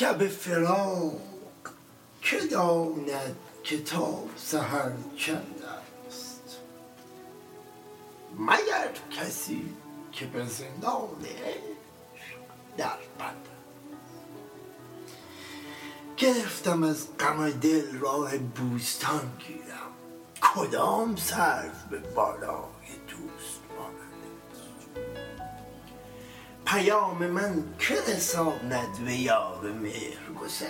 شب فراق که داند کتاب سهر چند است؟ مگر کسی که به زندان عشق در بند گرفتم از غم دل راه بوستان گیرم. کدام سرو به بالای دوست؟ پیام من که رساند به یار مهر گسل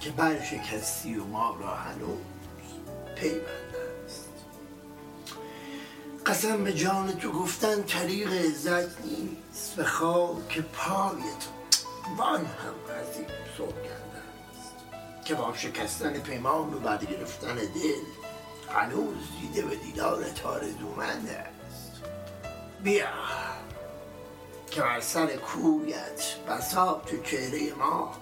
که برشکستی و ما را هنوز پیوند است. قسم به جان تو گفتن طریق عزت نیست به خاک پای تو وان هم عظیم سوگند است. که با شکستن پیمان و برگرفتن دل هنوز دیده به دیدار تارزومند است. بیا. که بر سر کویت بساط و چهره ماست.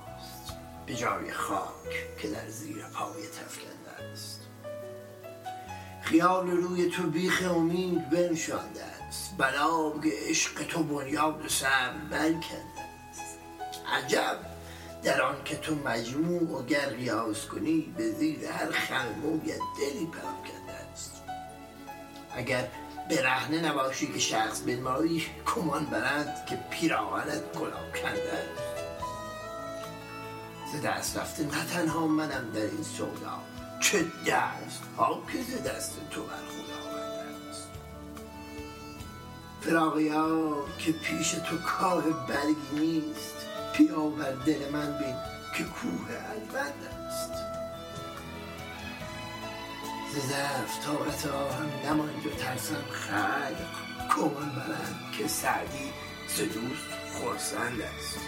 به جای خاک که در زیر پای تفکنده است. خیال روی تو بیخ امید بنشانده است. بلاب عشق تو بنیاد سر برکنده است. عجب در آن که تو مجموع و گر قیاس کنی به زیر هر خلمویت دلی پراکنده است. اگر برهنه نباشی که شخص بنمایی کمان برند که پیراهنت کرده است ز دست رفته نه تنها منم در این سودا چه دست ها که ز دست تو بر خود آورده است فراق که پیش تو کار برگی نیست بیا بر دل من بین که کوه الوند است ز ضعف طاقت آهم نماند و ترسم خلق کمان برند که سعدی ز دوست خرسند است.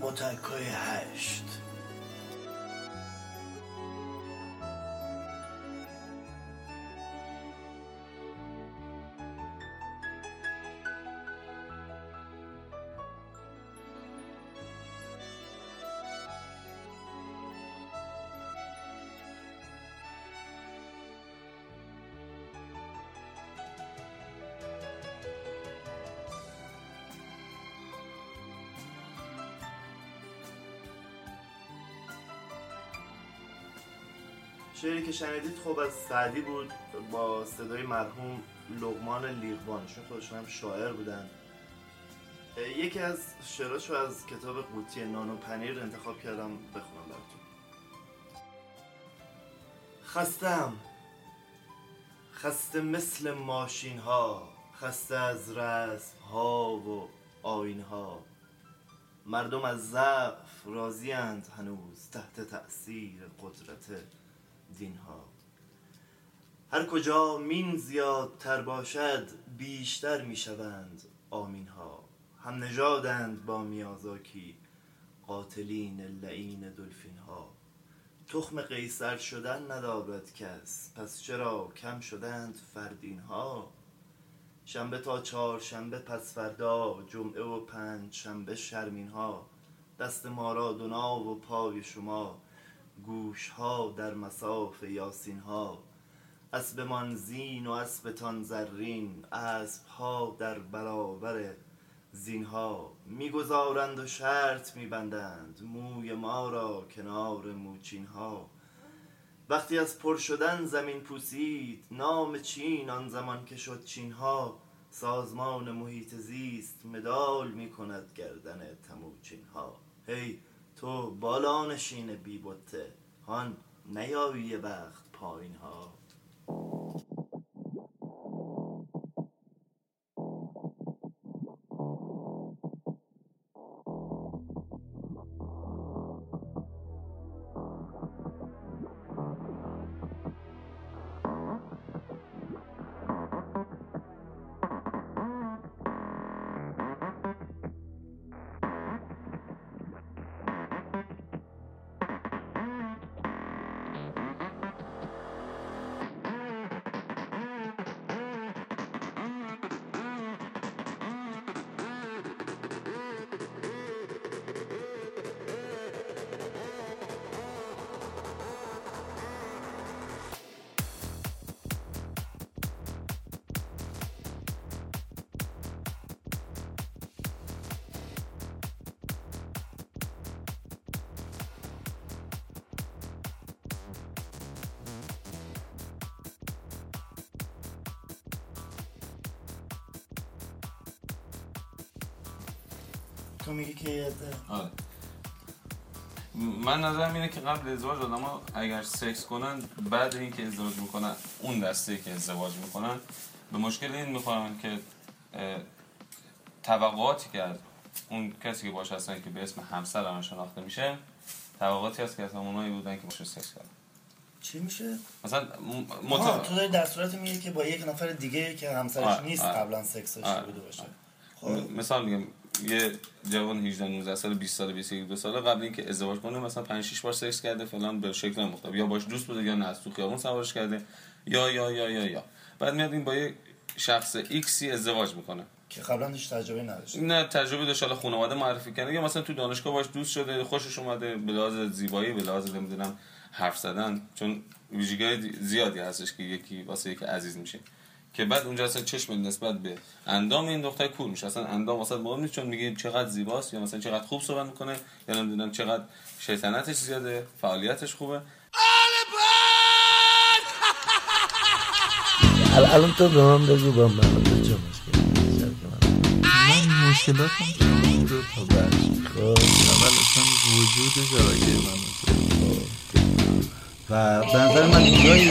متکای هشت. شعری که شنیدید خب از سعدی بود با صدای مرحوم لغمان چون خودشون هم شاعر بودن. یکی از شعراشو از کتاب قوطی نان و پنیر انتخاب کردم بخونم براتون. خستم. خسته مثل ماشین ها خسته از رسم ها و آین ها مردم از ضعف راضی هنوز تحت تأثیر قدرت دین ها. هر کجا مین زیادتر باشد بیشتر می شوند آمین ها. هم نژادند با میازاکی قاتلین لعین دلفین ها. تخم قیصر شدن ندارد کس پس چرا کم شدند فردین ها؟ شنبه تا چهار شنبه پس فردا جمعه و پنج شنبه شرمین ها. دست ما را دنا و پای شما گوش ها در مساف یاسین ها اسبمان زین و اسبتان زرین اسب ها در برابر زین ها می‌گذارند و شرط میبندند موی ما را کنار موچین ها وقتی از پر شدن زمین پوسید نام چین آن زمان که شد چین ها سازمان محیط زیست مدال می کند گردن تموچین ها هی تو بالا نشین بی بته هان نیایی یه وقت پایین ها تو میگی که آره من نظرم اینه که قبل ازدواج آدم اگر سکس کنن بعد اینکه ازدواج می‌کنن اون دسته که ازدواج می‌کنن به مشکل این می‌خورن که توقعاتی که از اون کسی که باش هستن که به اسم همسر هم شناخته میشه توقعاتی هست که از همونایی بودن که باشه سکس کردن چی میشه؟ مثلا مت... تو داری در صورت میگه که با یک نفر دیگه که همسرش آه. نیست آه. قبلا سکس داشته بوده باشه خب مثال میگم یه جوان 18 19 سال 20 سال 22 ساله قبل اینکه ازدواج کنه مثلا 5 6 بار سکس کرده فلان به شکل مختلف. یا باش دوست بوده یا نه تو خیابون سوارش کرده. یا یا یا یا یا. بعد میاد این با یه شخص ایکسی ازدواج می‌کنه. که قبلا هیچ تجربه نداشته نه تجربه داشته حالا خانواده معرفی کنه یا مثلا تو دانشگاه باش دوست شده خوشش اومده به لحاظ زیبایی به لحاظ نمی‌دونم حرف زدن. چون ویژگی زیادی هستش که یکی واسه یکی عزیز میشه. که بعد اونجا اصلا چشم نسبت به اندام این دختر کور میشه. اصلا اندام واسه مهم نیست چون میگه چقدر زیباست یا مثلا چقدر خوب صحبت می‌کنه یا نمی‌دونم چقدر شیطنتش زیاده فعالیتش خوبه. الان تو به من بگو با من. چه من مشکلاتم دو تا خب. اول اصلا وجود من و به نظر من جایی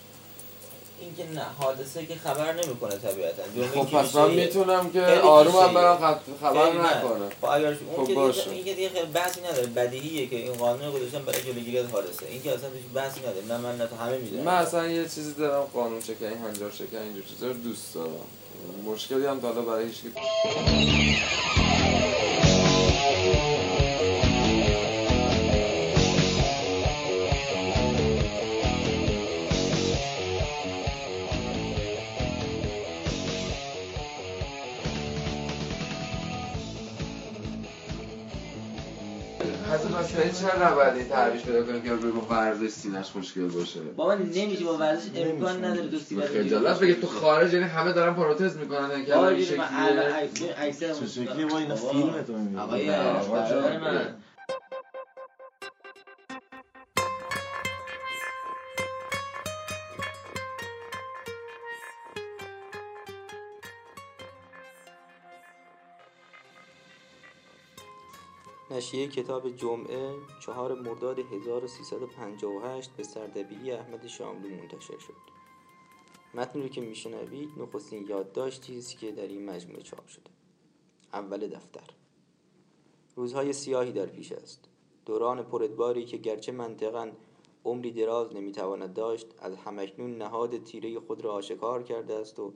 اینکه نه حادثه که خبر نمی‌کنه طبیعتا. خب پس من می‌تونم که آرومم برم خبر نکنه خب اگر اون خب باشه. این که دیگه خیلی بحثی نداره. بدیهیه که این قانون گذاشتن برای جلوگیری از حادثه. این که اصلا بحثی نداره. نه من نه همه می‌دونم من اصلا یه چیزی دارم قانون شکنی هنجار شکنی اینجور چیزا رو دوست دارم. مشکلی هم تا برای هیچ واسه چه روندی تعریف پیدا کنیم که با ورزش سینش مشکل باشه؟ بابا نمیشه با ورزش امکان نداره دوستی بده خجالت بگه تو خارج یعنی همه دارن پروتز می‌کنن که الان شکلی چه شکلی با اینا فیلم تو می‌بینی آقای من نشریه کتاب جمعه چهار مرداد 1358 به سردبیری احمد شاملو منتشر شد. متنی رو که میشنوید نخستین یادداشتی است که در این مجموعه چاپ شده. اول دفتر روزهای سیاهی در پیش است. دوران پردباری که گرچه منطقا عمری دراز نمی‌تواند داشت از همکنون نهاد تیره خود را آشکار کرده است و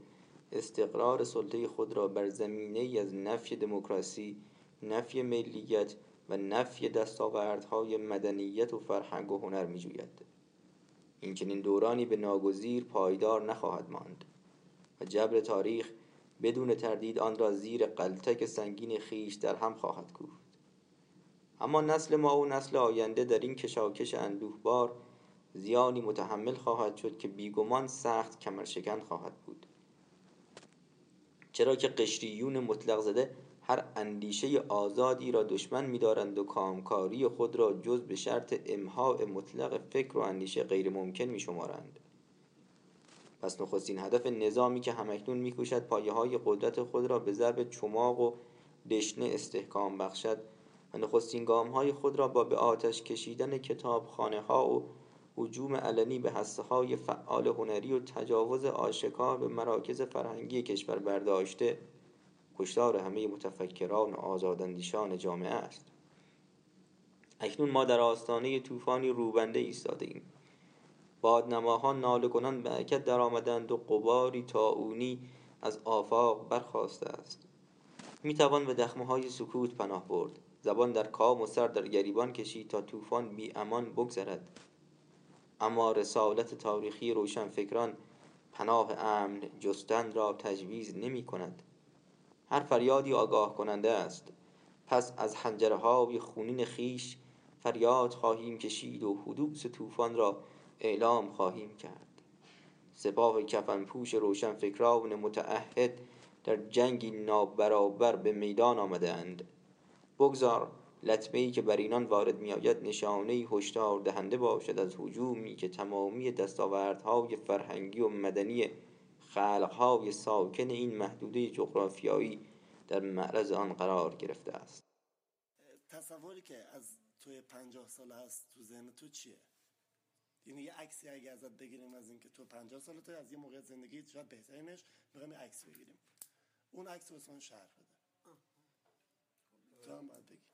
استقرار سلطه خود را بر زمینه از نفی دموکراسی نفی ملیت و نفی دستاوردهای مدنیت و فرهنگ و هنر می جوید. این چنین دورانی به ناگزیر پایدار نخواهد ماند و جبر تاریخ بدون تردید آن را زیر قلتک سنگین خیش در هم خواهد کوفت اما نسل ما و نسل آینده در این کشاکش اندوهبار زیانی متحمل خواهد شد که بیگمان سخت کمرشکن خواهد بود چرا که قشریون مطلق زده هر اندیشه آزادی را دشمن می‌دارند و کامکاری خود را جز به شرط امحاء مطلق فکر و اندیشه غیر ممکن می‌شمارند. پس نخستین هدف نظامی که همکنون میکوشد پایه های قدرت خود را به ضرب چماق و دشنه استحکام بخشد و نخستین گام های خود را با به آتش کشیدن کتابخانه ها و هجوم علنی به هسته های فعال هنری و تجاوز آشکار به مراکز فرهنگی کشور برداشته کشتار همه متفکران و آزاداندیشان جامعه است. اکنون ما در آستانه طوفانی روبنده ایستاده ایم بادنماها ناله کنان به حرکت درآمدند و قباری تاونی از آفاق برخواسته است. می توان به دخمه های سکوت پناه برد. زبان در کام و سر در گریبان کشید تا طوفان بی امان بگذرد. اما رسالت تاریخی روشنفکران پناه امن جستن را تجویز نمی کند هر فریادی آگاه کننده است. پس از حنجره های خونین خیش فریاد خواهیم کشید و حدوث طوفان را اعلام خواهیم کرد. سپاه کفن پوش روشن فکران متعهد در جنگی نابرابر به میدان آمده اند بگذار لطمه ای که بر اینان وارد می آید نشانه هشدار دهنده باشد از هجومی که تمامی دستاوردهای فرهنگی و مدنی خلقهای ساکن این محدوده جغرافیایی در معرض آن قرار گرفته است. تصوری که از تو پنجاه سال هست تو ذهن تو چیه؟ یعنی یه عکسی اگه ازت بگیریم از اینکه تو پنجاه سال تو از یه موقع زندگی شاید بهترینش می‌خوایم عکس بگیریم. اون عکس رو شهر بده. تو هم باید بگی